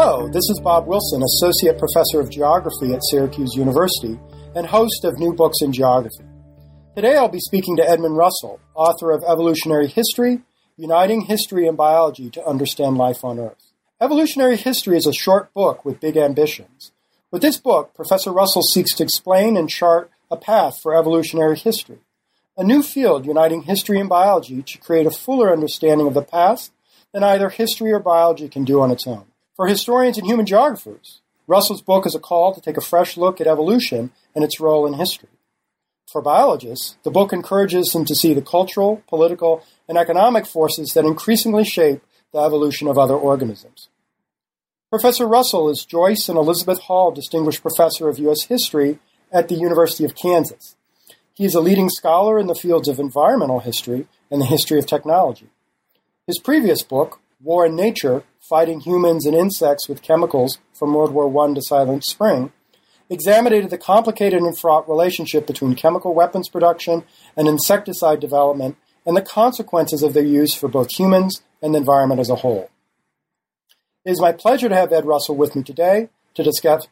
Hello, this is Bob Wilson, Associate Professor of Geography at Syracuse University and host of New Books in Geography. Today I'll be speaking to Edmund Russell, author of Evolutionary History Uniting History and Biology to Understand Life on Earth. Evolutionary History is a short book with big ambitions. With this book, Professor Russell seeks to explain and chart a path for evolutionary history, a new field uniting history and biology to create a fuller understanding of the past than either history or biology can do on its own. For historians and human geographers, Russell's book is a call to take a fresh look at evolution and its role in history. For biologists, the book encourages them to see the cultural, political, and economic forces that increasingly shape the evolution of other organisms. Professor Russell is Joyce and Elizabeth Hall Distinguished Professor of U.S. History at the University of Kansas. He is a leading scholar in the fields of environmental history and the history of technology. His previous book, War and Nature Fighting Humans and Insects with Chemicals from World War I to Silent Spring, examined the complicated and fraught relationship between chemical weapons production and insecticide development and the consequences of their use for both humans and the environment as a whole. It is my pleasure to have Ed Russell with me today to discuss,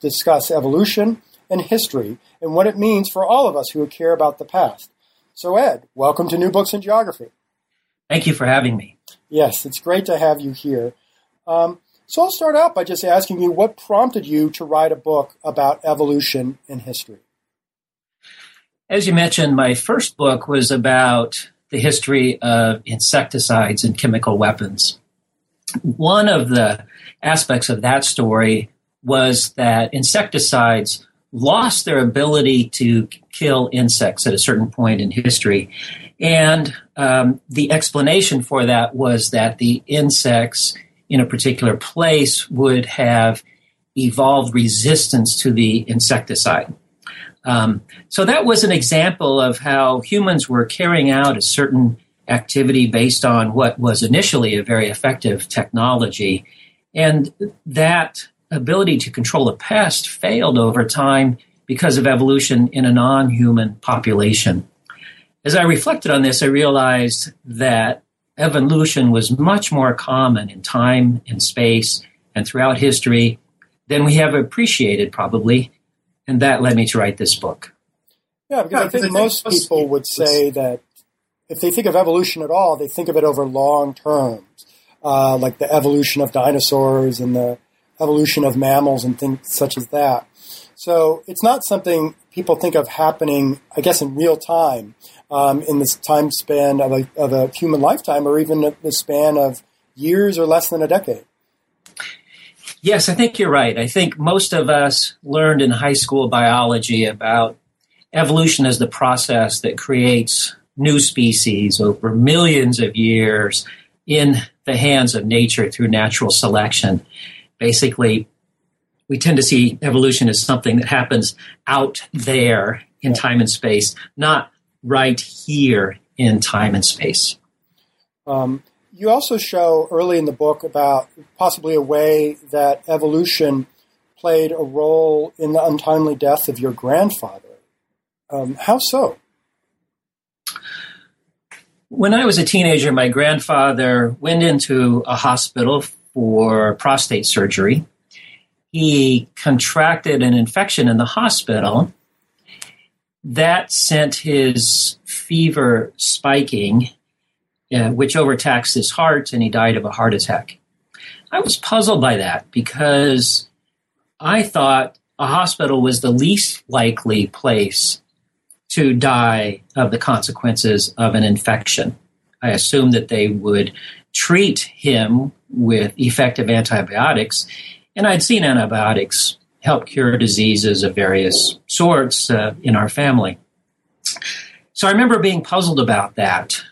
discuss evolution and history and what it means for all of us who care about the past. So, Ed, welcome to New Books in Geography. Thank you for having me. Yes, it's great to have you here. Um, so I'll start out by just asking you what prompted you to write a book about evolution in history? As you mentioned, my first book was about the history of insecticides and chemical weapons. One of the aspects of that story was that insecticides lost their ability to kill insects at a certain point in history and um, the explanation for that was that the insects in a particular place would have evolved resistance to the insecticide. Um, so that was an example of how humans were carrying out a certain activity based on what was initially a very effective technology. And that ability to control the pest failed over time because of evolution in a non human population. As I reflected on this, I realized that evolution was much more common in time and space and throughout history than we have appreciated, probably. And that led me to write this book. Yeah, because yeah, I, think I think most people would say that if they think of evolution at all, they think of it over long terms, uh, like the evolution of dinosaurs and the evolution of mammals and things such as that. So it's not something people think of happening, I guess, in real time um, in the time span of a, of a human lifetime or even the span of years or less than a decade. Yes, I think you're right. I think most of us learned in high school biology about evolution as the process that creates new species over millions of years in the hands of nature through natural selection. Basically, we tend to see evolution as something that happens out there in time and space, not right here in time and space. Um, you also show early in the book about possibly a way that evolution played a role in the untimely death of your grandfather. Um, how so? When I was a teenager, my grandfather went into a hospital for prostate surgery. He contracted an infection in the hospital that sent his fever spiking, uh, which overtaxed his heart, and he died of a heart attack. I was puzzled by that because I thought a hospital was the least likely place to die of the consequences of an infection. I assumed that they would treat him with effective antibiotics, and I'd seen antibiotics help cure diseases of various sorts uh, in our family. So I remember being puzzled about that.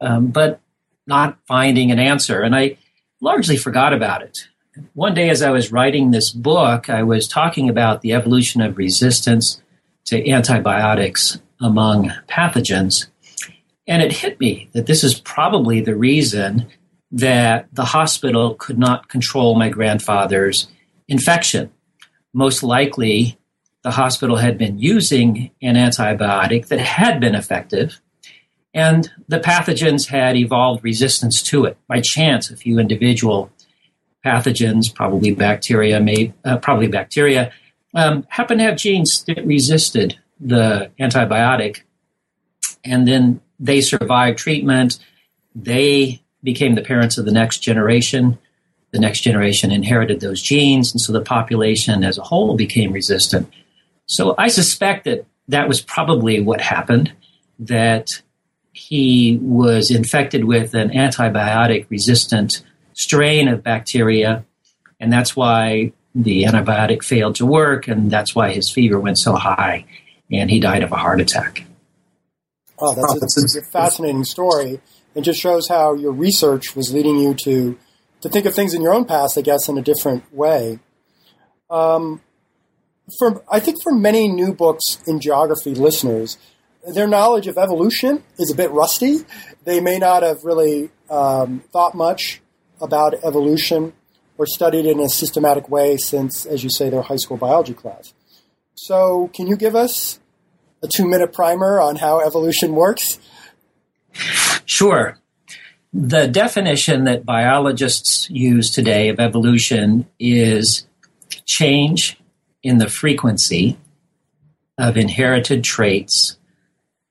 Um, but not finding an answer. And I largely forgot about it. One day, as I was writing this book, I was talking about the evolution of resistance to antibiotics among pathogens. And it hit me that this is probably the reason that the hospital could not control my grandfather's infection. Most likely, the hospital had been using an antibiotic that had been effective, and the pathogens had evolved resistance to it. By chance, a few individual pathogens, probably bacteria, may, uh, probably bacteria, um, happen to have genes that resisted the antibiotic, and then they survived treatment. They became the parents of the next generation. The next generation inherited those genes, and so the population as a whole became resistant. So I suspect that that was probably what happened, that he was infected with an antibiotic resistant strain of bacteria, and that's why the antibiotic failed to work, and that's why his fever went so high, and he died of a heart attack. Oh, that's, a, that's a fascinating story. It just shows how your research was leading you to to think of things in your own past, I guess, in a different way. Um, for I think for many new books in geography listeners, their knowledge of evolution is a bit rusty. They may not have really um, thought much about evolution or studied in a systematic way since, as you say, their high school biology class. So, can you give us a two minute primer on how evolution works? Sure. The definition that biologists use today of evolution is change in the frequency of inherited traits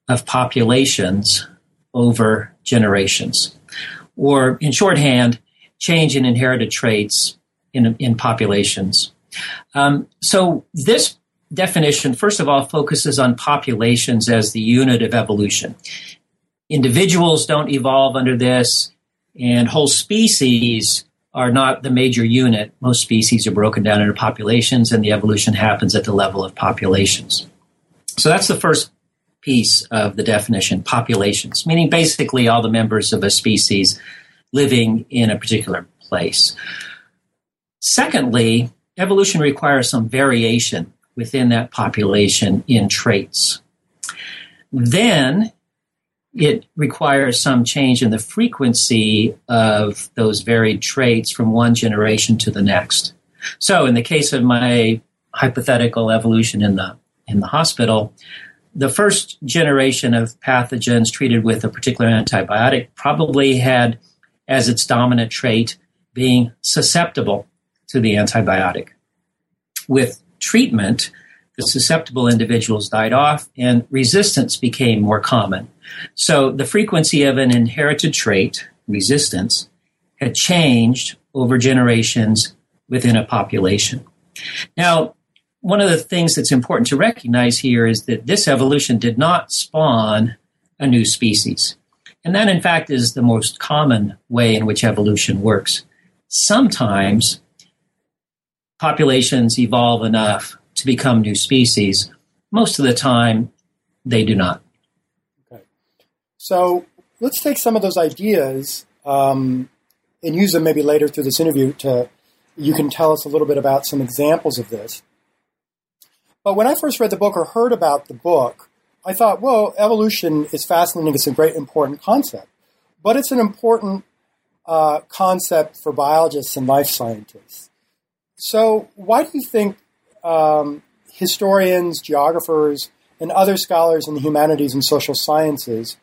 of populations over generations. Or, in shorthand, change in inherited traits in, in populations. Um, so, this definition, first of all, focuses on populations as the unit of evolution. Individuals don't evolve under this, and whole species are not the major unit. Most species are broken down into populations, and the evolution happens at the level of populations. So that's the first piece of the definition populations, meaning basically all the members of a species living in a particular place. Secondly, evolution requires some variation within that population in traits. Then it requires some change in the frequency of those varied traits from one generation to the next. So in the case of my hypothetical evolution in the in the hospital, the first generation of pathogens treated with a particular antibiotic probably had as its dominant trait being susceptible to the antibiotic. With treatment, the susceptible individuals died off and resistance became more common. So the frequency of an inherited trait, resistance, had changed over generations within a population. Now, one of the things that's important to recognize here is that this evolution did not spawn a new species. And that, in fact, is the most common way in which evolution works. Sometimes populations evolve enough to become new species. Most of the time, they do not. So let's take some of those ideas um, and use them maybe later through this interview to you can tell us a little bit about some examples of this. But when I first read the book or heard about the book, I thought, well, evolution is fascinating. It's a great important concept, but it's an important uh, concept for biologists and life scientists. So, why do you think um, historians, geographers, and other scholars in the humanities and social sciences,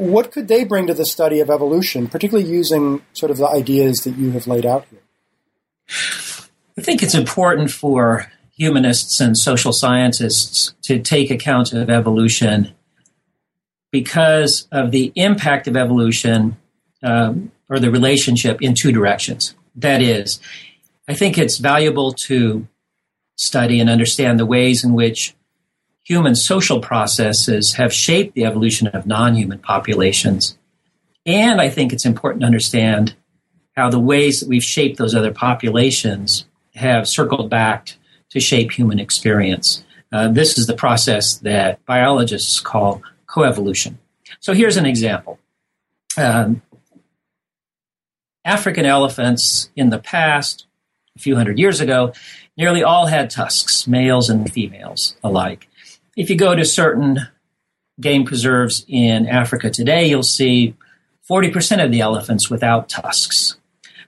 what could they bring to the study of evolution, particularly using sort of the ideas that you have laid out here? I think it's important for humanists and social scientists to take account of evolution because of the impact of evolution um, or the relationship in two directions. That is, I think it's valuable to study and understand the ways in which human social processes have shaped the evolution of non human populations. And I think it's important to understand how the ways that we've shaped those other populations have circled back to shape human experience. Uh, this is the process that biologists call coevolution. So here's an example. Um, African elephants in the past, a few hundred years ago, nearly all had tusks, males and females alike. If you go to certain game preserves in Africa today, you'll see 40% of the elephants without tusks.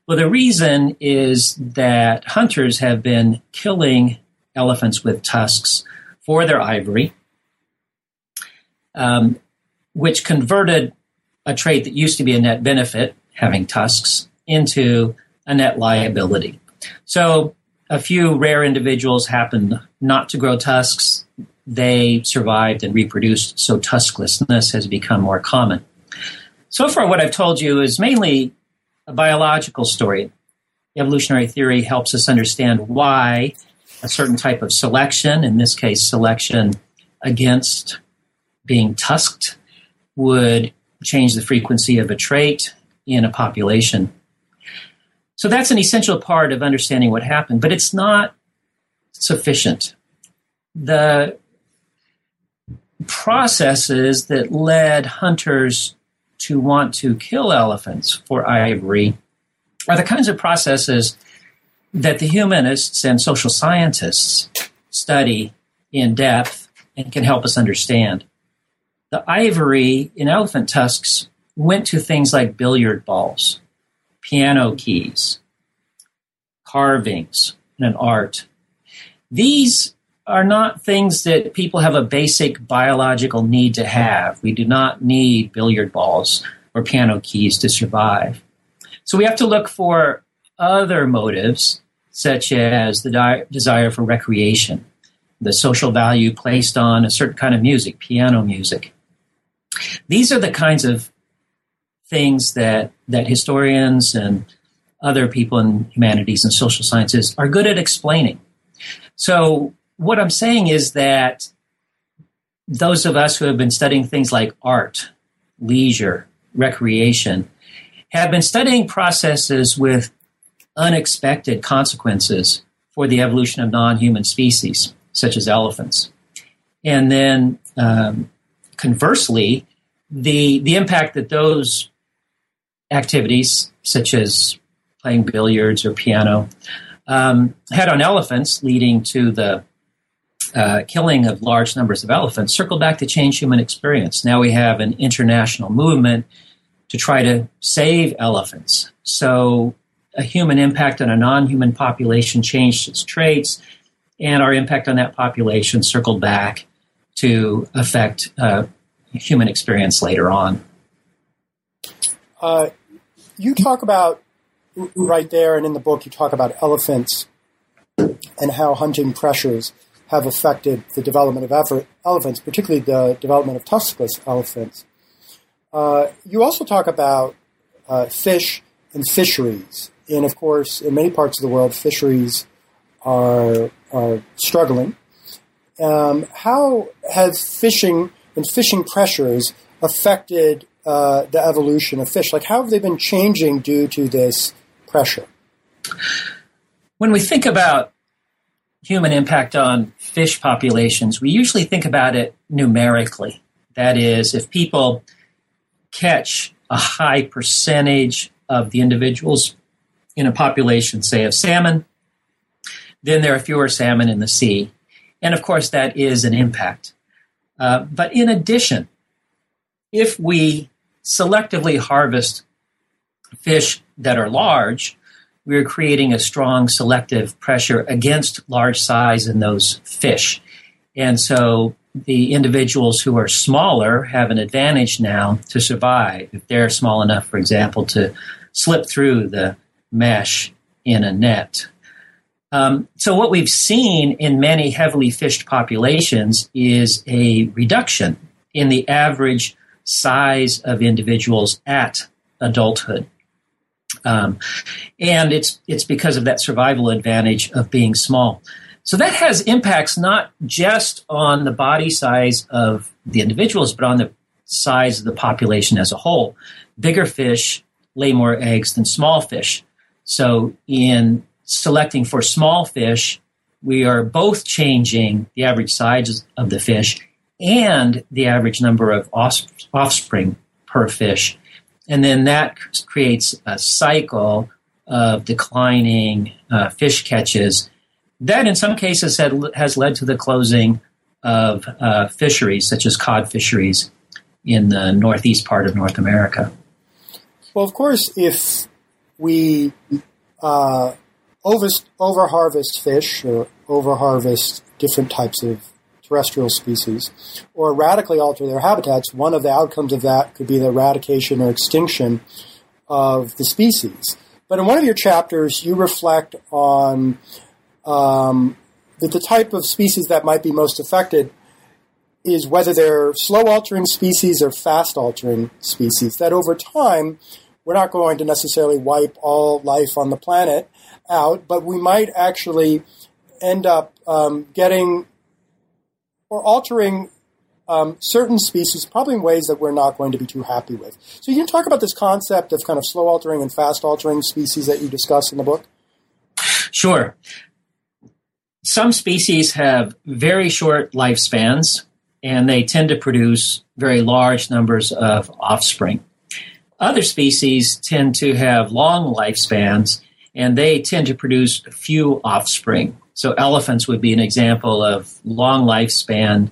Well, the reason is that hunters have been killing elephants with tusks for their ivory, um, which converted a trait that used to be a net benefit, having tusks, into a net liability. So a few rare individuals happened not to grow tusks. They survived and reproduced, so tusklessness has become more common. So far, what I've told you is mainly a biological story. Evolutionary theory helps us understand why a certain type of selection, in this case, selection against being tusked, would change the frequency of a trait in a population. So that's an essential part of understanding what happened, but it's not sufficient. The processes that led hunters to want to kill elephants for ivory are the kinds of processes that the humanists and social scientists study in depth and can help us understand. The ivory in elephant tusks went to things like billiard balls, piano keys, carvings, and art. These are not things that people have a basic biological need to have. We do not need billiard balls or piano keys to survive. So we have to look for other motives, such as the di- desire for recreation, the social value placed on a certain kind of music, piano music. These are the kinds of things that, that historians and other people in humanities and social sciences are good at explaining. So what I'm saying is that those of us who have been studying things like art, leisure, recreation, have been studying processes with unexpected consequences for the evolution of non human species, such as elephants. And then um, conversely, the, the impact that those activities, such as playing billiards or piano, um, had on elephants, leading to the uh, killing of large numbers of elephants, circle back to change human experience. Now we have an international movement to try to save elephants. So a human impact on a non-human population changed its traits, and our impact on that population circled back to affect uh, human experience later on. Uh, you talk about right there, and in the book, you talk about elephants and how hunting pressures have affected the development of elephants, particularly the development of tuskless elephants. Uh, you also talk about uh, fish and fisheries. And of course, in many parts of the world, fisheries are, are struggling. Um, how has fishing and fishing pressures affected uh, the evolution of fish? Like, how have they been changing due to this pressure? When we think about human impact on fish populations, we usually think about it numerically. That is, if people catch a high percentage of the individuals in a population, say, of salmon, then there are fewer salmon in the sea. And of course, that is an impact. Uh, but in addition, if we selectively harvest fish that are large, we're creating a strong selective pressure against large size in those fish. And so the individuals who are smaller have an advantage now to survive. If they're small enough, for example, to slip through the mesh in a net. Um, so, what we've seen in many heavily fished populations is a reduction in the average size of individuals at adulthood. Um, and it's it's because of that survival advantage of being small. So that has impacts not just on the body size of the individuals, but on the size of the population as a whole. Bigger fish lay more eggs than small fish. So in selecting for small fish, we are both changing the average size of the fish and the average number of offspring per fish. And then that creates a cycle of declining uh, fish catches. That, in some cases, had, has led to the closing of uh, fisheries, such as cod fisheries, in the northeast part of North America. Well, of course, if we uh, over over harvest fish or over harvest different types of terrestrial species, or radically alter their habitats, one of the outcomes of that could be the eradication or extinction of the species. But in one of your chapters, you reflect on um, that the type of species that might be most affected is whether they're slow altering species or fast altering species. That over time, we're not going to necessarily wipe all life on the planet out, but we might actually end up um, getting or altering um, certain species, probably in ways that we're not going to be too happy with. So you can talk about this concept of kind of slow altering and fast altering species that you discuss in the book. Sure. Some species have very short lifespans, and they tend to produce very large numbers of offspring. Other species tend to have long lifespans, and they tend to produce few offspring. So elephants would be an example of long lifespan,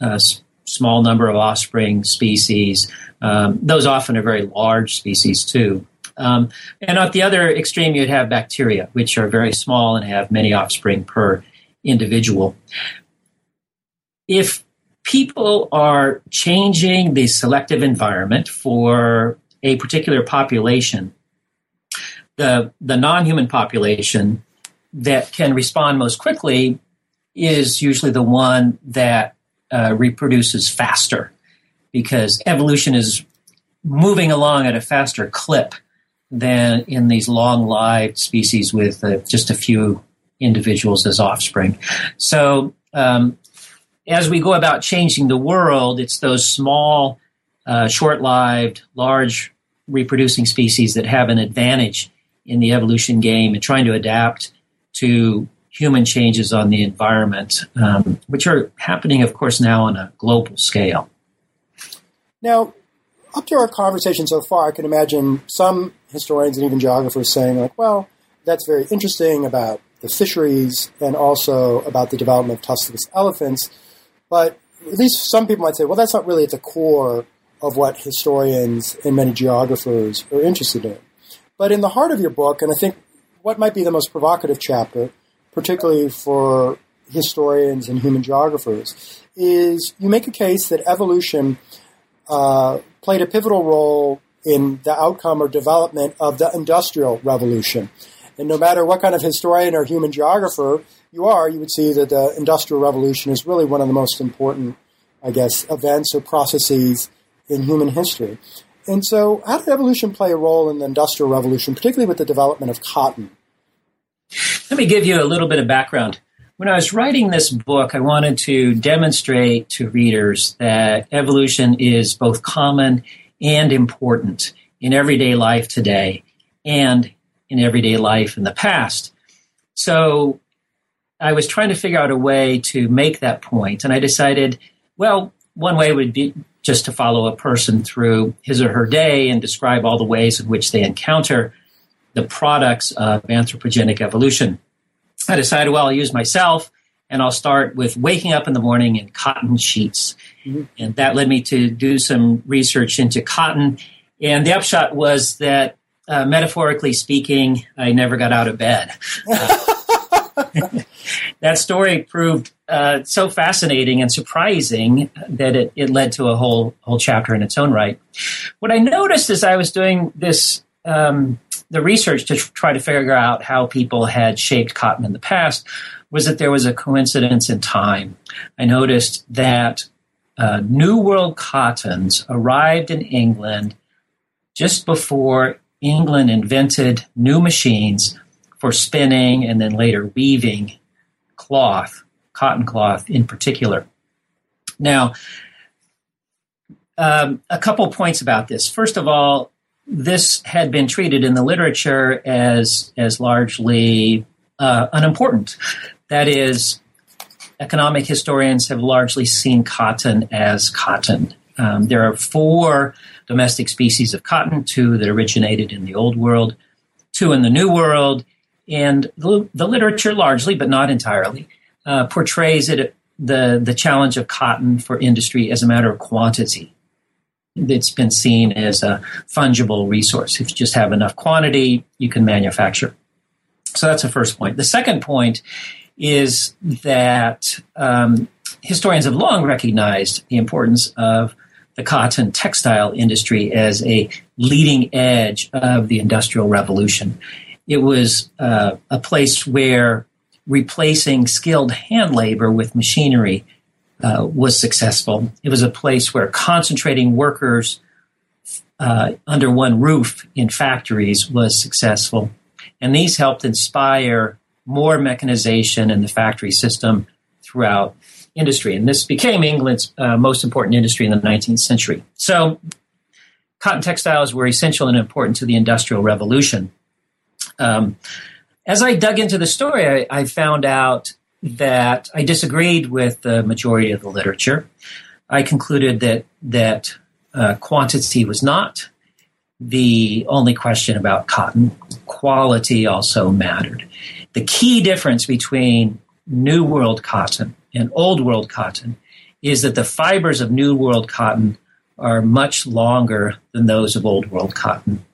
uh, small number of offspring species. Um, those often are very large species too. Um, and at the other extreme, you'd have bacteria, which are very small and have many offspring per individual. If people are changing the selective environment for a particular population, the, the non human population that can respond most quickly is usually the one that uh, reproduces faster because evolution is moving along at a faster clip than in these long lived species with uh, just a few individuals as offspring. So, um, as we go about changing the world, it's those small, uh, short lived, large reproducing species that have an advantage in the evolution game and trying to adapt to human changes on the environment, um, which are happening, of course, now on a global scale. Now, up to our conversation so far, I can imagine some historians and even geographers saying, like, well, that's very interesting about the fisheries and also about the development of tuskless elephants. But at least some people might say, well, that's not really at the core of what historians and many geographers are interested in. But in the heart of your book, and I think what might be the most provocative chapter, particularly for historians and human geographers, is you make a case that evolution uh, played a pivotal role in the outcome or development of the Industrial Revolution. And no matter what kind of historian or human geographer you are, you would see that the Industrial Revolution is really one of the most important, I guess, events or processes in human history. And so, how did evolution play a role in the Industrial Revolution, particularly with the development of cotton? Let me give you a little bit of background. When I was writing this book, I wanted to demonstrate to readers that evolution is both common and important in everyday life today and in everyday life in the past. So I was trying to figure out a way to make that point, and I decided, well, one way would be just to follow a person through his or her day and describe all the ways in which they encounter the products of anthropogenic evolution. I decided, well, I'll use myself and I'll start with waking up in the morning in cotton sheets. Mm-hmm. And that led me to do some research into cotton. And the upshot was that, uh, metaphorically speaking, I never got out of bed. Uh, that story proved uh, so fascinating and surprising that it, it led to a whole whole chapter in its own right. What I noticed as I was doing this um, the research to try to figure out how people had shaped cotton in the past was that there was a coincidence in time. I noticed that uh, New World cottons arrived in England just before England invented new machines for spinning and then later weaving cloth, cotton cloth in particular. Now, um, a couple points about this. First of all, this had been treated in the literature as as largely uh, unimportant. That is, economic historians have largely seen cotton as cotton. Um, there are four domestic species of cotton, two that originated in the Old World, two in the New World, and the, literature largely, but not entirely, uh, portrays it the the challenge of cotton for industry as a matter of quantity. It's been seen as a fungible resource. If you just have enough quantity, you can manufacture. So that's the first point. The second point is that um, historians have long recognized the importance of the cotton textile industry as a leading edge of the Industrial Revolution. It was uh, a place where replacing skilled hand labor with machinery uh, was successful. It was a place where concentrating workers uh, under one roof in factories was successful. And these helped inspire more mechanization in the factory system throughout industry. And this became England's uh, most important industry in the 19th century. So, cotton textiles were essential and important to the Industrial Revolution. Um, as I dug into the story, I, I, found out that I disagreed with the majority of the literature. I concluded that that uh, quantity was not the only question about cotton. Quality also mattered. The key difference between New World cotton and Old World cotton is that the fibers of New World cotton are much longer than those of Old World cotton.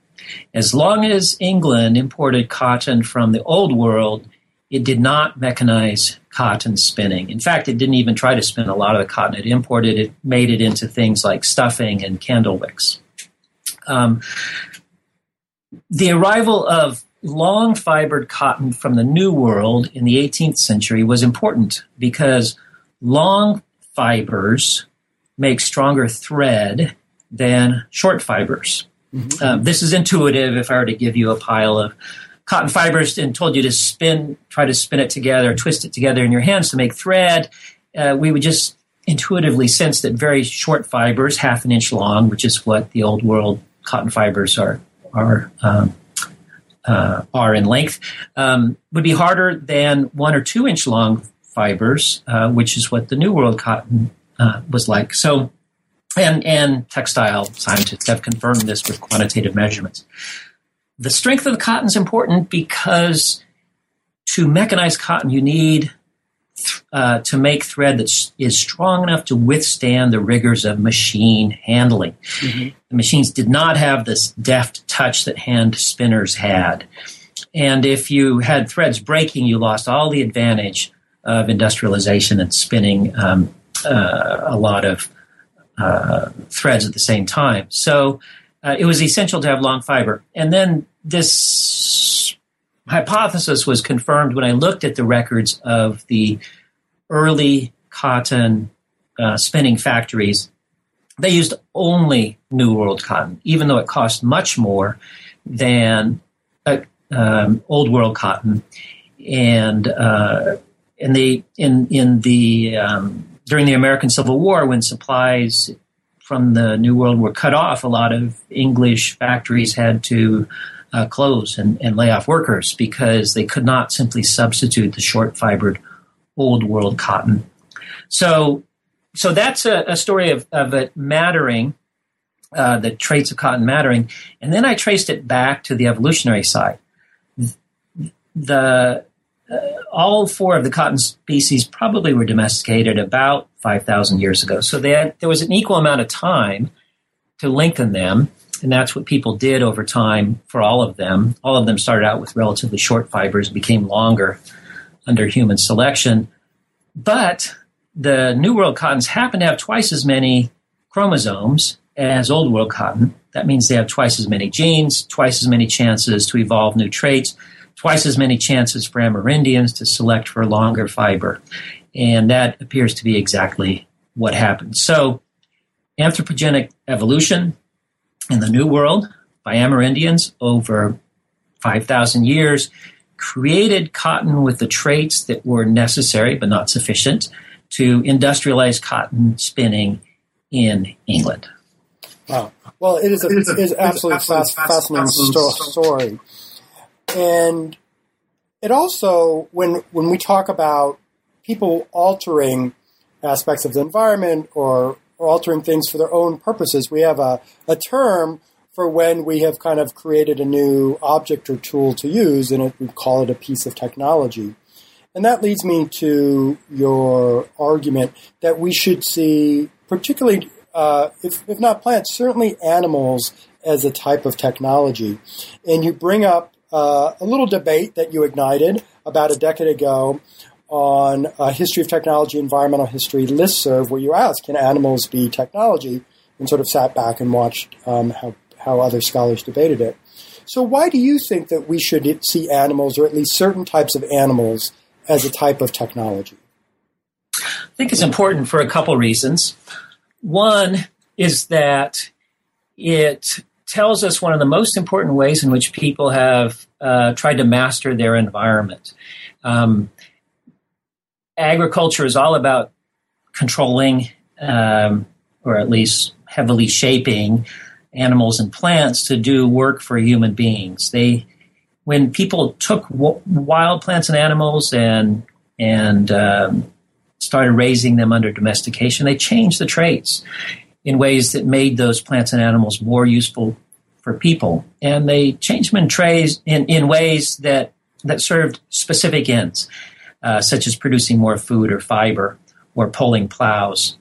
As long as England imported cotton from the Old World, it did not mechanize cotton spinning. In fact, it didn't even try to spin a lot of the cotton it imported. It made it into things like stuffing and candle wicks. Um, the arrival of long fibered cotton from the New World in the 18th century was important because long fibers make stronger thread than short fibers. Mm-hmm. Um, this is intuitive. If I were to give you a pile of cotton fibers and told you to spin, try to spin it together, twist it together in your hands to make thread, uh, we would just intuitively sense that very short fibers, half an inch long, which is what the old world cotton fibers are are um, uh, are in length, um, would be harder than one or two inch long fibers, uh, which is what the New World cotton uh, was like. So and, and textile scientists have confirmed this with quantitative measurements. The strength of the cotton is important because to mechanize cotton, you need uh, to make thread that is strong enough to withstand the rigors of machine handling. Mm-hmm. The machines did not have this deft touch that hand spinners had. And if you had threads breaking, you lost all the advantage of industrialization and spinning um, uh, a lot of uh, threads at the same time. So uh, it was essential to have long fiber. And then this hypothesis was confirmed when I looked at the records of the early cotton uh, spinning factories. They used only New World cotton, even though it cost much more than uh, um, Old World cotton. And uh, and they in in the um, during the American Civil War, when supplies from the New World were cut off, a lot of English factories had to uh, close and, and, lay off workers because they could not simply substitute the short fibered Old World cotton. So, so that's a, a story of, of it mattering, uh, the traits of cotton mattering. And then I traced it back to the evolutionary side. The Uh, all four of the cotton species probably were domesticated about 5,000 years ago. So had, there was an equal amount of time to lengthen them. And that's what people did over time for all of them. All of them started out with relatively short fibers, became longer under human selection. But the New World cottons happen to have twice as many chromosomes as Old World cotton. That means they have twice as many genes, twice as many chances to evolve new traits twice as many chances for Amerindians to select for longer fiber. And that appears to be exactly what happened. So, anthropogenic evolution in the New World by Amerindians over 5,000 years created cotton with the traits that were necessary but not sufficient to industrialize cotton spinning in England. Wow. Well, it is, a, it is, a, it is absolutely, absolutely fascinating, fascinating story. And it also, when when we talk about people altering aspects of the environment or or altering things for their own purposes. We have a, a term for when we have kind of created a new object or tool to use, and it, we call it a piece of technology. And that leads me to your argument that we should see, particularly uh, if, if not plants, certainly animals as a type of technology. And you bring up uh, a little debate that you ignited about a decade ago on a history of technology, environmental history listserv, where you asked, can animals be technology? And sort of sat back and watched um, how, how other scholars debated it. So, why do you think that we should see animals, or at least certain types of animals, as a type of technology? I think it's important for a couple reasons. One is that it tells us one of the most important ways in which people have uh, tried to master their environment. Um, agriculture is all about controlling, um, or at least heavily shaping, animals and plants to do work for human beings. They, when people took w- wild plants and animals and and um, started raising them under domestication, they changed the traits in ways that made those plants and animals more useful for people. And they changed them in, trays, in, in ways that, that served specific ends, uh, such as producing more food or fiber or pulling plows.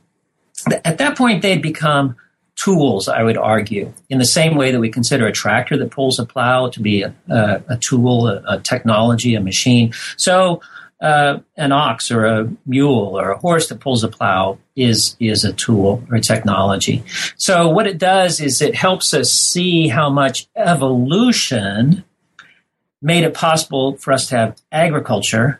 At that point, they'd become tools, I would argue, in the same way that we consider a tractor that pulls a plow to be a, a, a tool, a, a technology, a machine. So uh, an ox or a mule or a horse that pulls a plow is is a tool or a technology. So what it does is it helps us see how much evolution made it possible for us to have agriculture,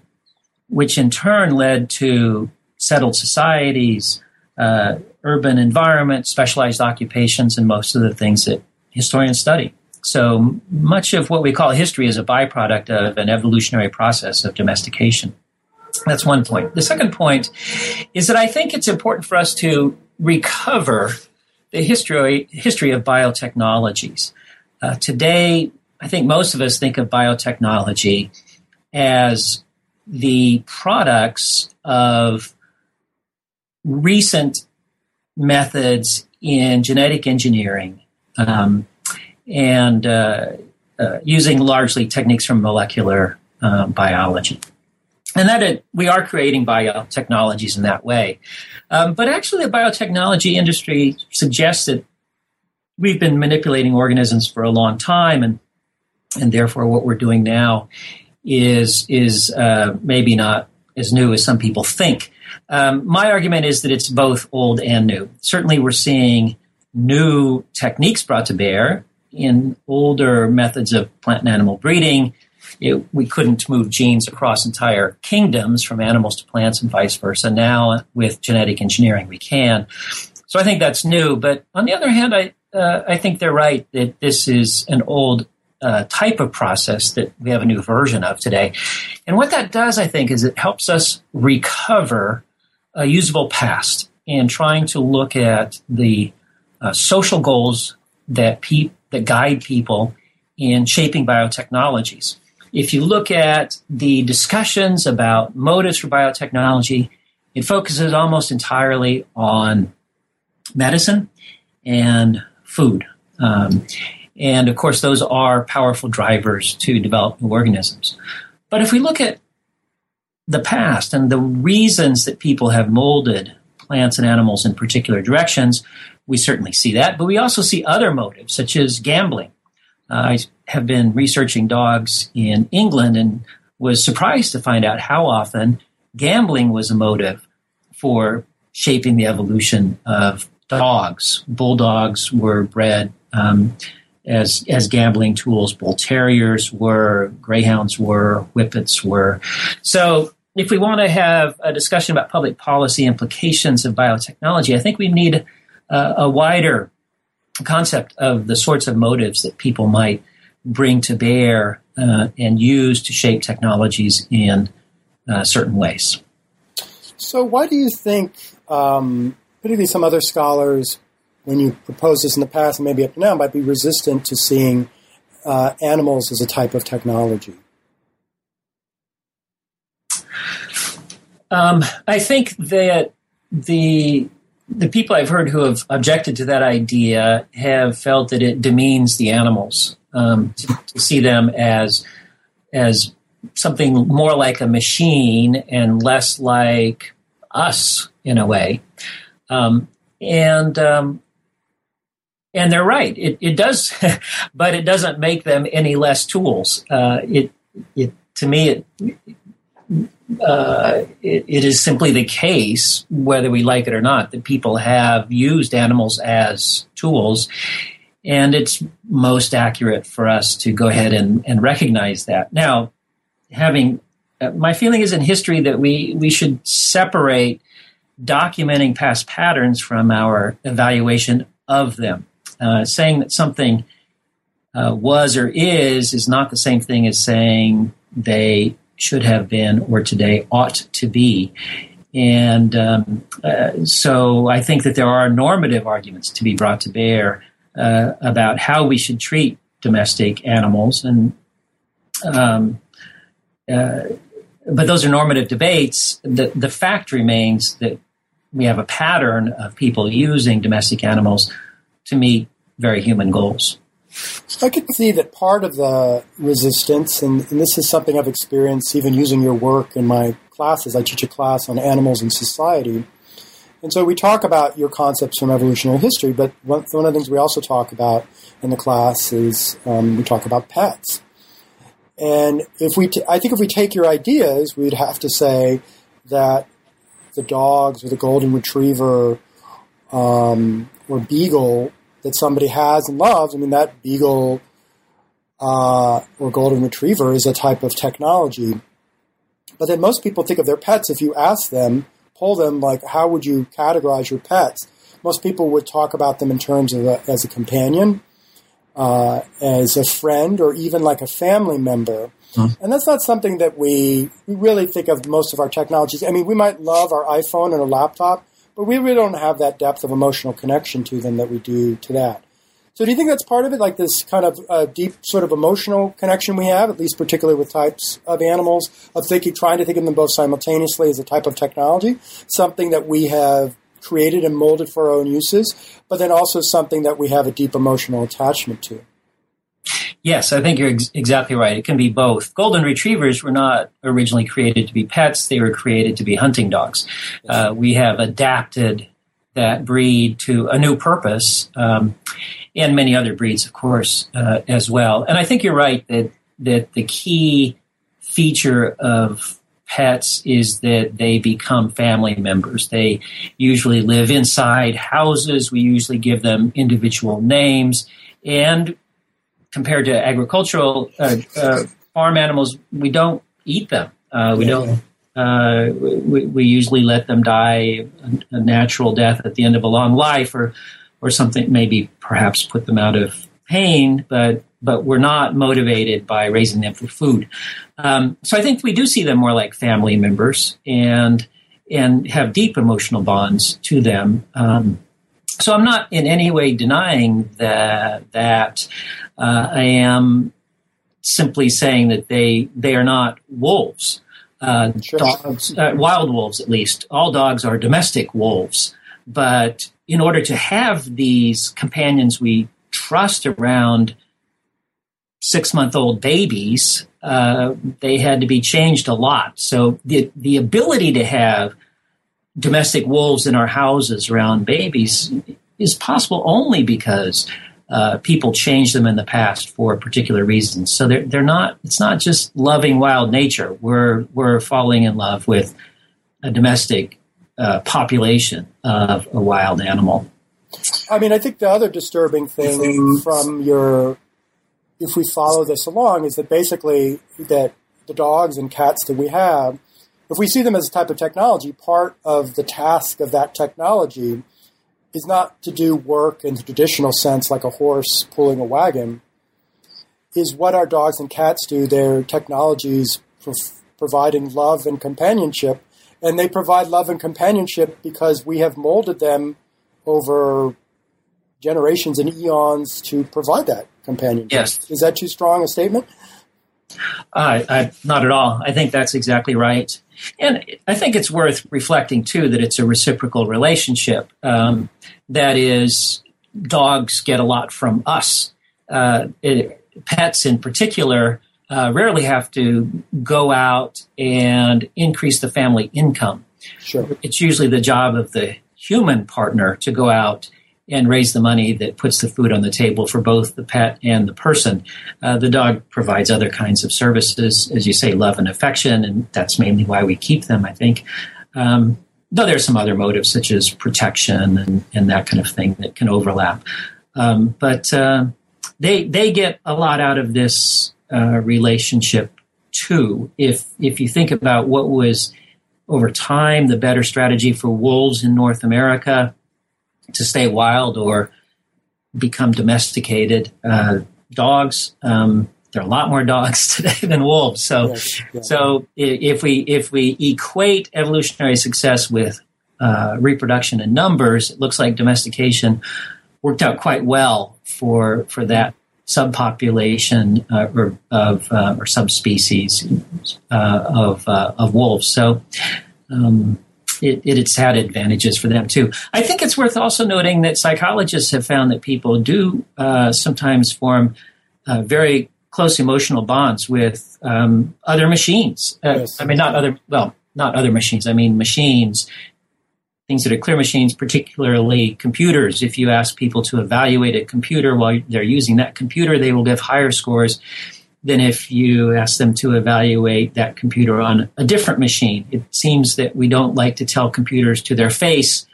which in turn led to settled societies, uh, urban environment, specialized occupations, and most of the things that historians study. So much of what we call history is a byproduct of an evolutionary process of domestication. That's one point. The second point is that I think it's important for us to recover the history history of biotechnologies. Uh, today, I think most of us think of biotechnology as the products of recent methods in genetic engineering um, and uh, uh, using largely techniques from molecular uh, biology. And that it, we are creating biotechnologies in that way. Um, but actually, the biotechnology industry suggests that we've been manipulating organisms for a long time, and and therefore, what we're doing now is is uh, maybe not as new as some people think. Um, my argument is that it's both old and new. Certainly, we're seeing new techniques brought to bear in older methods of plant and animal breeding, it, we couldn't move genes across entire kingdoms from animals to plants and vice versa. Now, with genetic engineering, we can. So I think that's new. But on the other hand, I uh, I think they're right that this is an old uh, type of process that we have a new version of today. And what that does, I think, is it helps us recover a usable past in trying to look at the uh, social goals that pe- that guide people in shaping biotechnologies. If you look at the discussions about motives for biotechnology, it focuses almost entirely on medicine and food. Um, and of course, those are powerful drivers to develop new organisms. But if we look at the past and the reasons that people have molded plants and animals in particular directions, we certainly see that, but we also see other motives, such as gambling. Uh, I have been researching dogs in England and was surprised to find out how often gambling was a motive for shaping the evolution of dogs. Bulldogs were bred um, as as gambling tools. Bull terriers were, greyhounds were, whippets were. So, if we want to have a discussion about public policy implications of biotechnology, I think we need uh, a wider concept of the sorts of motives that people might bring to bear uh, and use to shape technologies in uh, certain ways. So, why do you think, um, particularly some other scholars, when you propose this in the past and maybe up to now, might be resistant to seeing uh, animals as a type of technology? Um, I think that the the people I've heard who have objected to that idea have felt that it demeans the animals um, to, to, see them as as something more like a machine and less like us in a way. Um, and um, and they're right. It, it does, but it doesn't make them any less tools. Uh, it, it to me it, uh, it, it is simply the case, whether we like it or not, that people have used animals as tools. And it's most accurate for us to go ahead and, and recognize that. Now, having uh, my feeling is in history that we, we should separate documenting past patterns from our evaluation of them. Uh, saying that something uh, was or is is not the same thing as saying they should have been or today ought to be. And um, uh, so I think that there are normative arguments to be brought to bear uh, about how we should treat domestic animals. And um, uh, but those are normative debates. The, the fact remains that we have a pattern of people using domestic animals to meet very human goals. I could see that part of the resistance, and, and, this is something I've experienced even using your work in my classes. I teach a class on animals and society. And so we talk about your concepts from evolutionary history, but one, one of the things we also talk about in the class is um, we talk about pets. And if we, t- I think if we take your ideas, we'd have to say that the dogs or the golden retriever um, or beagle that somebody has and loves, I mean, that beagle uh, or golden retriever is a type of technology. But then most people think of their pets, if you ask them, poll them, like, how would you categorize your pets? Most people would talk about them in terms of a, as a companion, uh, as a friend, or even like a family member. Mm. And that's not something that we, we really think of most of our technologies. I mean, we might love our iPhone and our laptop, but we really don't have that depth of emotional connection to them that we do to that. So do you think that's part of it, like this kind of uh, deep sort of emotional connection we have, at least particularly with types of animals, of thinking, trying to think of them both simultaneously as a type of technology, something that we have created and molded for our own uses, but then also something that we have a deep emotional attachment to? Yes, I think you're ex- exactly right. It can be both. Golden retrievers were not originally created to be pets, they were created to be hunting dogs. Uh, we have adapted that breed to a new purpose, um, and many other breeds, of course, uh, as well. And I think you're right that, that the key feature of pets is that they become family members. They usually live inside houses. We usually give them individual names. And compared to agricultural uh, uh, farm animals, we don't eat them. Uh, we don't. Uh, we, we, usually let them die a, a, natural death at the end of a long life, or or something. Maybe perhaps put them out of pain, but but we're not motivated by raising them for food. Um, so I think we do see them more like family members and and have deep emotional bonds to them. Um, so I'm not in any way denying that that uh, I am simply saying that they they are not wolves. Uh, sure. dogs, uh, wild wolves, at least. All dogs are domestic wolves. But in order to have these companions we trust around six month old babies, uh, they had to be changed a lot. So the, the ability to have domestic wolves in our houses around babies is possible only because uh, people changed them in the past for particular reasons. So they're they're not. It's not just loving wild nature. We're we're falling in love with a domestic uh, population of a wild animal. I mean, I think the other disturbing thing from your, if we follow this along, is that basically that the dogs and cats that we have, if we see them as a type of technology, part of the task of that technology is not to do work in the traditional sense like a horse pulling a wagon, is what our dogs and cats do. They're technologies for providing love and companionship, and they provide love and companionship because we have molded them over generations and eons to provide that companionship. Yes. Is that too strong a statement? Uh, I, not at all. I think that's exactly right. And I think it's worth reflecting too that it's a reciprocal relationship. Um, that is, dogs get a lot from us. Uh, it, pets, in particular, uh, rarely have to go out and increase the family income. Sure. It's usually the job of the human partner to go out and raise the money that puts the food on the table for both the pet and the person. Uh, the dog provides other kinds of services, as you say, love and affection, and that's mainly why we keep them, I think. Um, though there's some other motives such as protection and, and that kind of thing that can overlap. Um, but uh, they they get a lot out of this uh, relationship too. If if you think about what was over time the better strategy for wolves in North America to stay wild or become domesticated, uh, dogs. Um, there are a lot more dogs today than wolves. So, yes, so if we if we equate evolutionary success with uh, reproduction in numbers, it looks like domestication worked out quite well for for that subpopulation uh, or of uh, or subspecies uh, of uh, of wolves. So. Um, it, it's had advantages for them too. I think it's worth also noting that psychologists have found that people do uh, sometimes form uh, very close emotional bonds with um, other machines. Uh, yes. I mean, not other, well, not other machines. I mean, machines, things that are clear machines, particularly computers. If you ask people to evaluate a computer while they're using that computer, they will give higher scores than if you ask them to evaluate that computer on a different machine. It seems that we don't like to tell computers to their face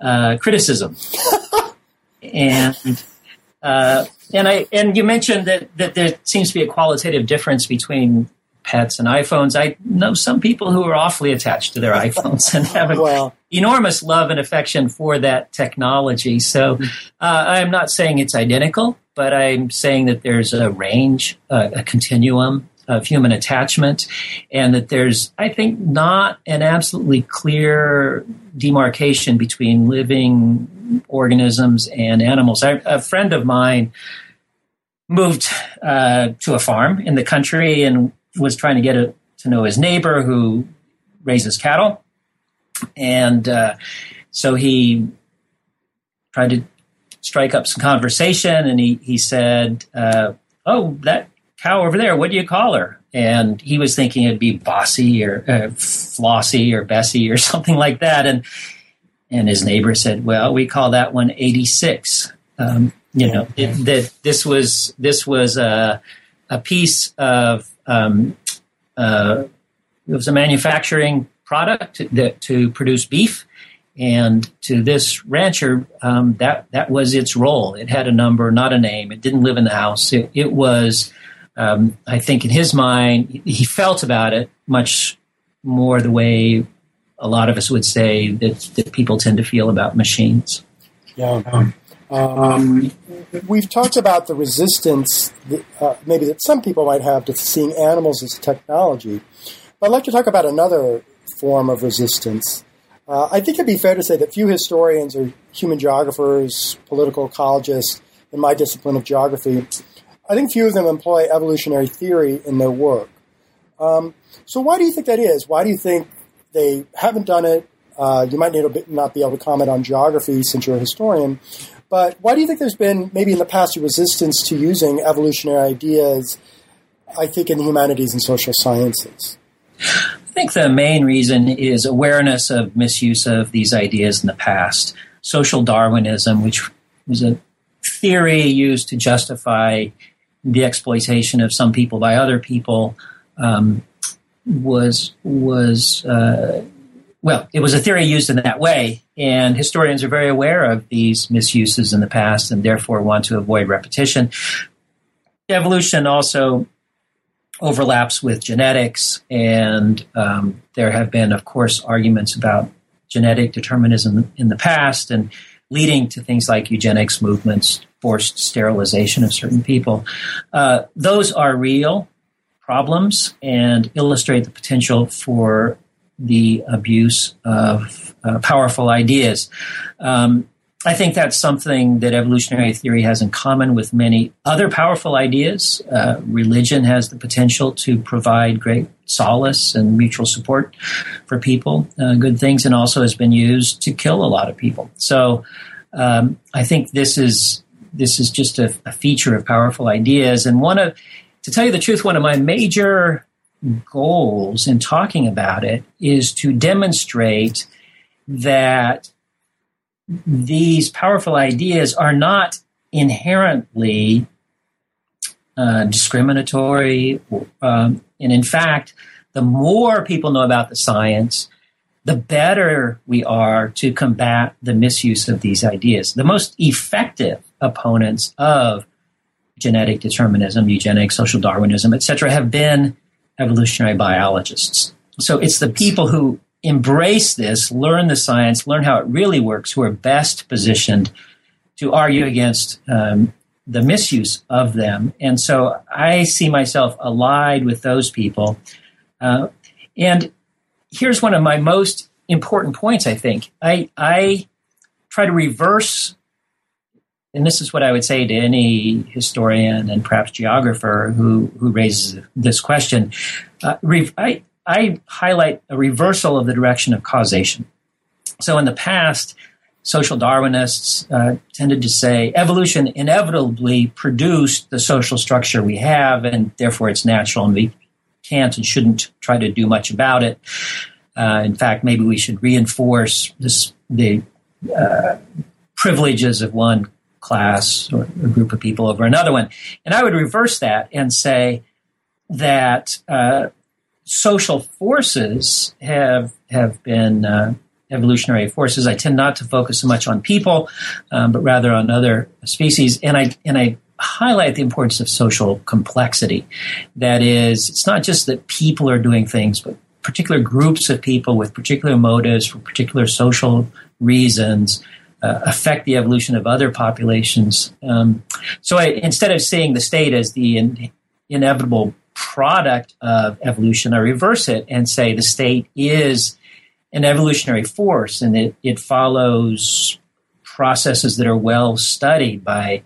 uh, criticism. and uh, and I and you mentioned that that there seems to be a qualitative difference between pets and iPhones. I know some people who are awfully attached to their iPhones and have an well, enormous love and affection for that technology. So uh, I'm not saying it's identical, but I'm saying that there's a range, uh, a continuum of human attachment, and that there's, I think, not an absolutely clear demarcation between living organisms and animals. I, a friend of mine moved uh, to a farm in the country and was trying to get a, to know his neighbor who raises cattle, and uh, so he tried to strike up some conversation, and he he said, uh, "Oh, that cow over there, what do you call her?" And he was thinking it'd be Bossy or uh, Flossie or Bessie or something like that, and and his neighbor said, "Well, we call that one 86." Um, you know, it, that this was this was a a piece of um, uh, it was a manufacturing product that to produce beef, and to this rancher, um, that that was its role. It had a number, not a name. It didn't live in the house. It, it was, um, I think, in his mind, he felt about it much more the way a lot of us would say that, that people tend to feel about machines. Yeah. Um, um, we've talked about the resistance, that, uh, maybe that some people might have to seeing animals as technology. But I'd like to talk about another form of resistance uh, I think it'd be fair to say that few historians or human geographers, political ecologists in my discipline of geography, I think few of them employ evolutionary theory in their work. Um, so why do you think that is? Why do you think they haven't done it? Uh, you might not be able to comment on geography since you're a historian, but why do you think there's been maybe in the past a resistance to using evolutionary ideas? I think in the humanities and social sciences. I think the main reason is awareness of misuse of these ideas in the past. Social Darwinism, which was a theory used to justify the exploitation of some people by other people, um, was was uh, well, it was a theory used in that way, and historians are very aware of these misuses in the past, and therefore want to avoid repetition. Evolution also overlaps with genetics, and um, there have been, of course, arguments about genetic determinism in the past and leading to things like eugenics movements, forced sterilization of certain people. Uh, those are real problems and illustrate the potential for the abuse of uh, powerful ideas. Um, I think that's something that evolutionary theory has in common with many other powerful ideas. Uh, religion has the potential to provide great solace and mutual support for people, uh, good things, and also has been used to kill a lot of people. So um, I think this is this is just a, a feature of powerful ideas. And one of, to tell you the truth, one of my major goals in talking about it is to demonstrate that these powerful ideas are not inherently uh, discriminatory. Um, and in fact, the more people know about the science, the better we are to combat the misuse of these ideas. The most effective opponents of genetic determinism, eugenics, social Darwinism, etc., have been evolutionary biologists. So it's the people who embrace this, learn the science, learn how it really works, who are best positioned to argue against um, the misuse of them. And so I see myself allied with those people. Uh, and here's one of my most important points, I think. I, I try to reverse, and this is what I would say to any historian and perhaps geographer who, who raises this question. Uh, I, I highlight a reversal of the direction of causation. So in the past, social Darwinists uh, tended to say evolution inevitably produced the social structure we have, and therefore it's natural, and we can't and shouldn't try to do much about it. Uh, in fact, maybe we should reinforce this, the uh, privileges of one class or a group of people over another one. And I would reverse that and say that uh, social forces have have been uh, evolutionary forces. I tend not to focus so much on people, um, but rather on other species, and I and I highlight the importance of social complexity. That is, it's not just that people are doing things, but particular groups of people with particular motives for particular social reasons. Uh, affect the evolution of other populations. Um, so I, instead of seeing the state as the in, inevitable product of evolution. I reverse it and say the state is an evolutionary force and it, it follows processes that are well studied by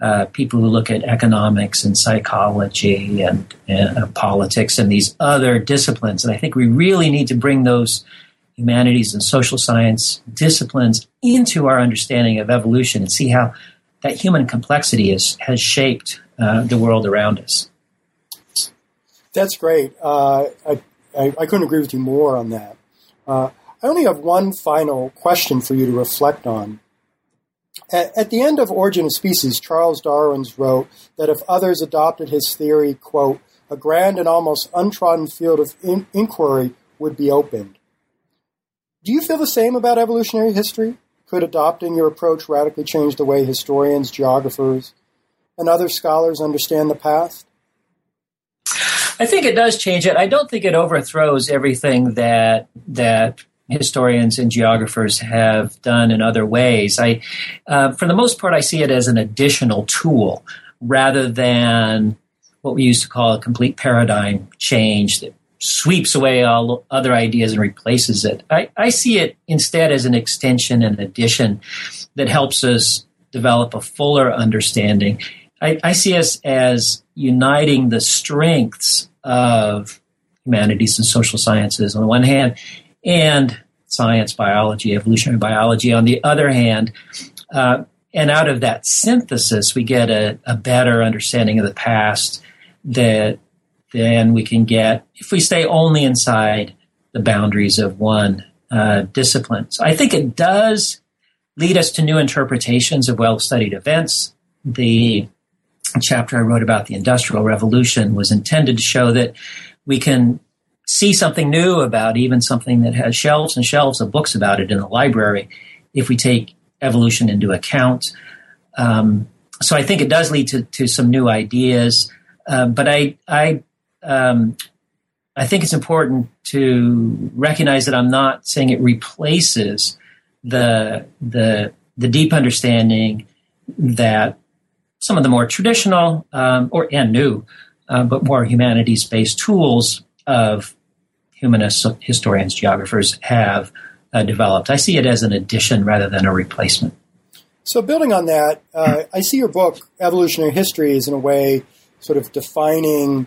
uh, people who look at economics and psychology and, and uh, politics and these other disciplines. And I think we really need to bring those humanities and social science disciplines into our understanding of evolution and see how that human complexity is, has shaped uh, the world around us. That's great. Uh, I, I, I, couldn't agree with you more on that. Uh, I only have one final question for you to reflect on. At, at, the end of Origin of Species, Charles Darwin wrote that if others adopted his theory, quote, a grand and almost untrodden field of in- inquiry would be opened. Do you feel the same about evolutionary history? Could adopting your approach radically change the way historians, geographers, and other scholars understand the past? I think it does change it. I don't think it overthrows everything that that historians and geographers have done in other ways. I, uh, for the most part, I see it as an additional tool rather than what we used to call a complete paradigm change that sweeps away all other ideas and replaces it. I, I see it instead as an extension and addition that helps us develop a fuller understanding. I, I see us as uniting the strengths of humanities and social sciences on the one hand, and science, biology, evolutionary biology on the other hand. Uh, and out of that synthesis, we get a, a, better understanding of the past that then we can get if we stay only inside the boundaries of one uh, discipline. So I think it does lead us to new interpretations of well studied events. The chapter I wrote about the Industrial Revolution was intended to show that we can see something new about even something that has shelves and shelves of books about it in the library if we take evolution into account. Um, so I think it does lead to, to some new ideas, uh, but I I um, I think it's important to recognize that I'm not saying it replaces the the the deep understanding that some of the more traditional um, or and new, uh, but more humanities based tools of humanists, historians, geographers have uh, developed. I see it as an addition rather than a replacement. So, building on that, uh, I see your book, Evolutionary History, is in a way sort of defining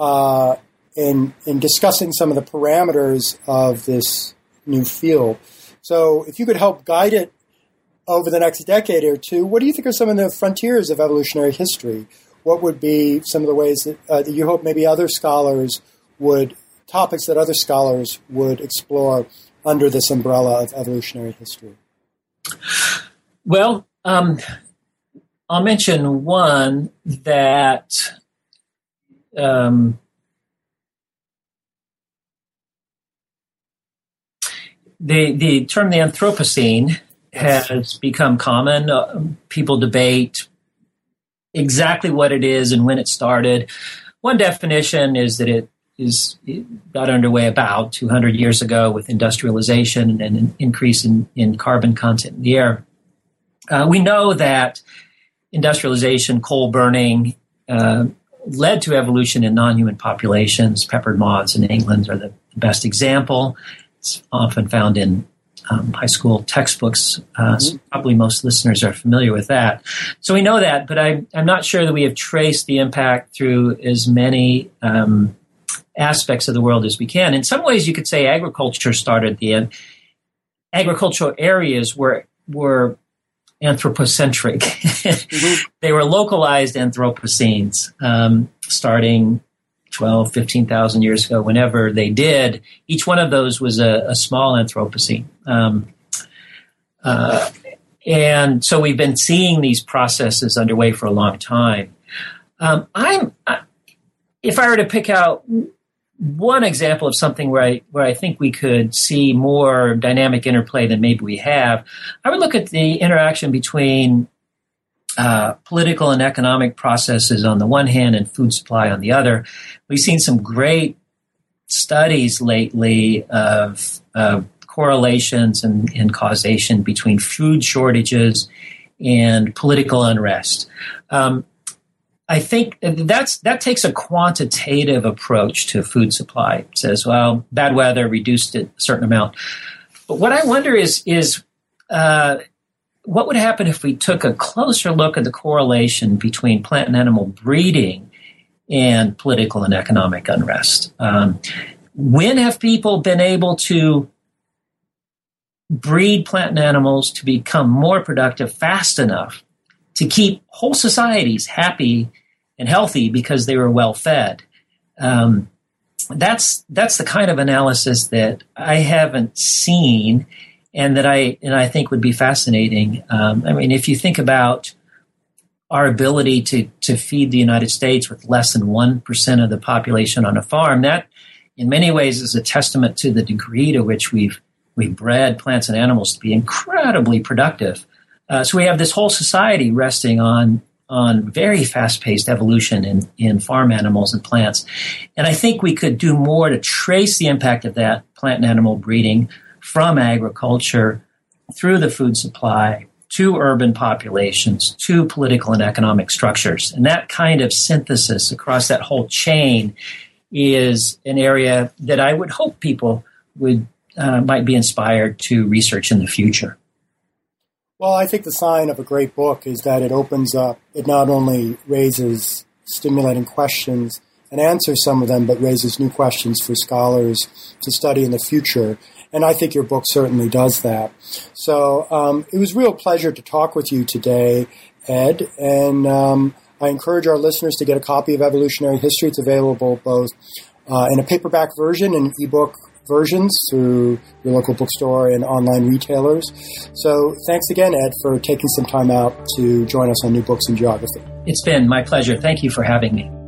uh, and, and discussing some of the parameters of this new field. So, if you could help guide it over the next decade or two, what do you think are some of the frontiers of evolutionary history? What would be some of the ways that, uh, that you hope maybe other scholars would, topics that other scholars would explore under this umbrella of evolutionary history? Well, um, I'll mention one that um, the the term the Anthropocene has become common. Uh, people debate exactly what it is and when it started. One definition is that it is it got underway about 200 years ago with industrialization and an increase in, in carbon content in the air. Uh, we know that industrialization, coal burning, uh, led to evolution in non-human populations. Peppered moths in England are the best example. It's often found in um, high school textbooks. Uh, mm-hmm. probably most listeners are familiar with that. So we know that, but I, am not sure that we have traced the impact through as many um, aspects of the world as we can. In some ways, you could say agriculture started the end. Agricultural areas were were anthropocentric. mm-hmm. They were localized Anthropocenes, um, starting 12, 15,000 years ago, whenever they did. Each one of those was a, a small Anthropocene. Um, uh, and so we've been seeing these processes underway for a long time. Um, I'm, I, if I were to pick out one example of something where I where I think we could see more dynamic interplay than maybe we have, I would look at the interaction between uh, political and economic processes on the one hand and food supply on the other. We've seen some great studies lately of, correlations and, and, causation between food shortages and political unrest. Um, I think that's that takes a quantitative approach to food supply. It says, well, bad weather reduced it a certain amount. But what I wonder is is uh, what would happen if we took a closer look at the correlation between plant and animal breeding and political and economic unrest? Um, when have people been able to breed plant and animals to become more productive fast enough to keep whole societies happy and healthy because they were well fed. Um, that's that's the kind of analysis that I haven't seen, and that I and I think would be fascinating. Um, I mean, if you think about our ability to to feed the United States with less than one percent of the population on a farm, that in many ways is a testament to the degree to which we've we've bred plants and animals to be incredibly productive. Uh, so we have this whole society resting on on very fast paced evolution in, in farm animals and plants. And I think we could do more to trace the impact of that plant and animal breeding from agriculture through the food supply to urban populations to political and economic structures. And that kind of synthesis across that whole chain is an area that I would hope people would uh, might be inspired to research in the future. Well, I think the sign of a great book is that it opens up, it not only raises stimulating questions and answers some of them, but raises new questions for scholars to study in the future. And I think your book certainly does that. So um, it was a real pleasure to talk with you today, Ed. And um, I encourage our listeners to get a copy of Evolutionary History. It's available both uh, in a paperback version and ebook versions through your local bookstore and online retailers. So thanks again, Ed, for taking some time out to join us on New Books in Geography. It's been my pleasure. Thank you for having me.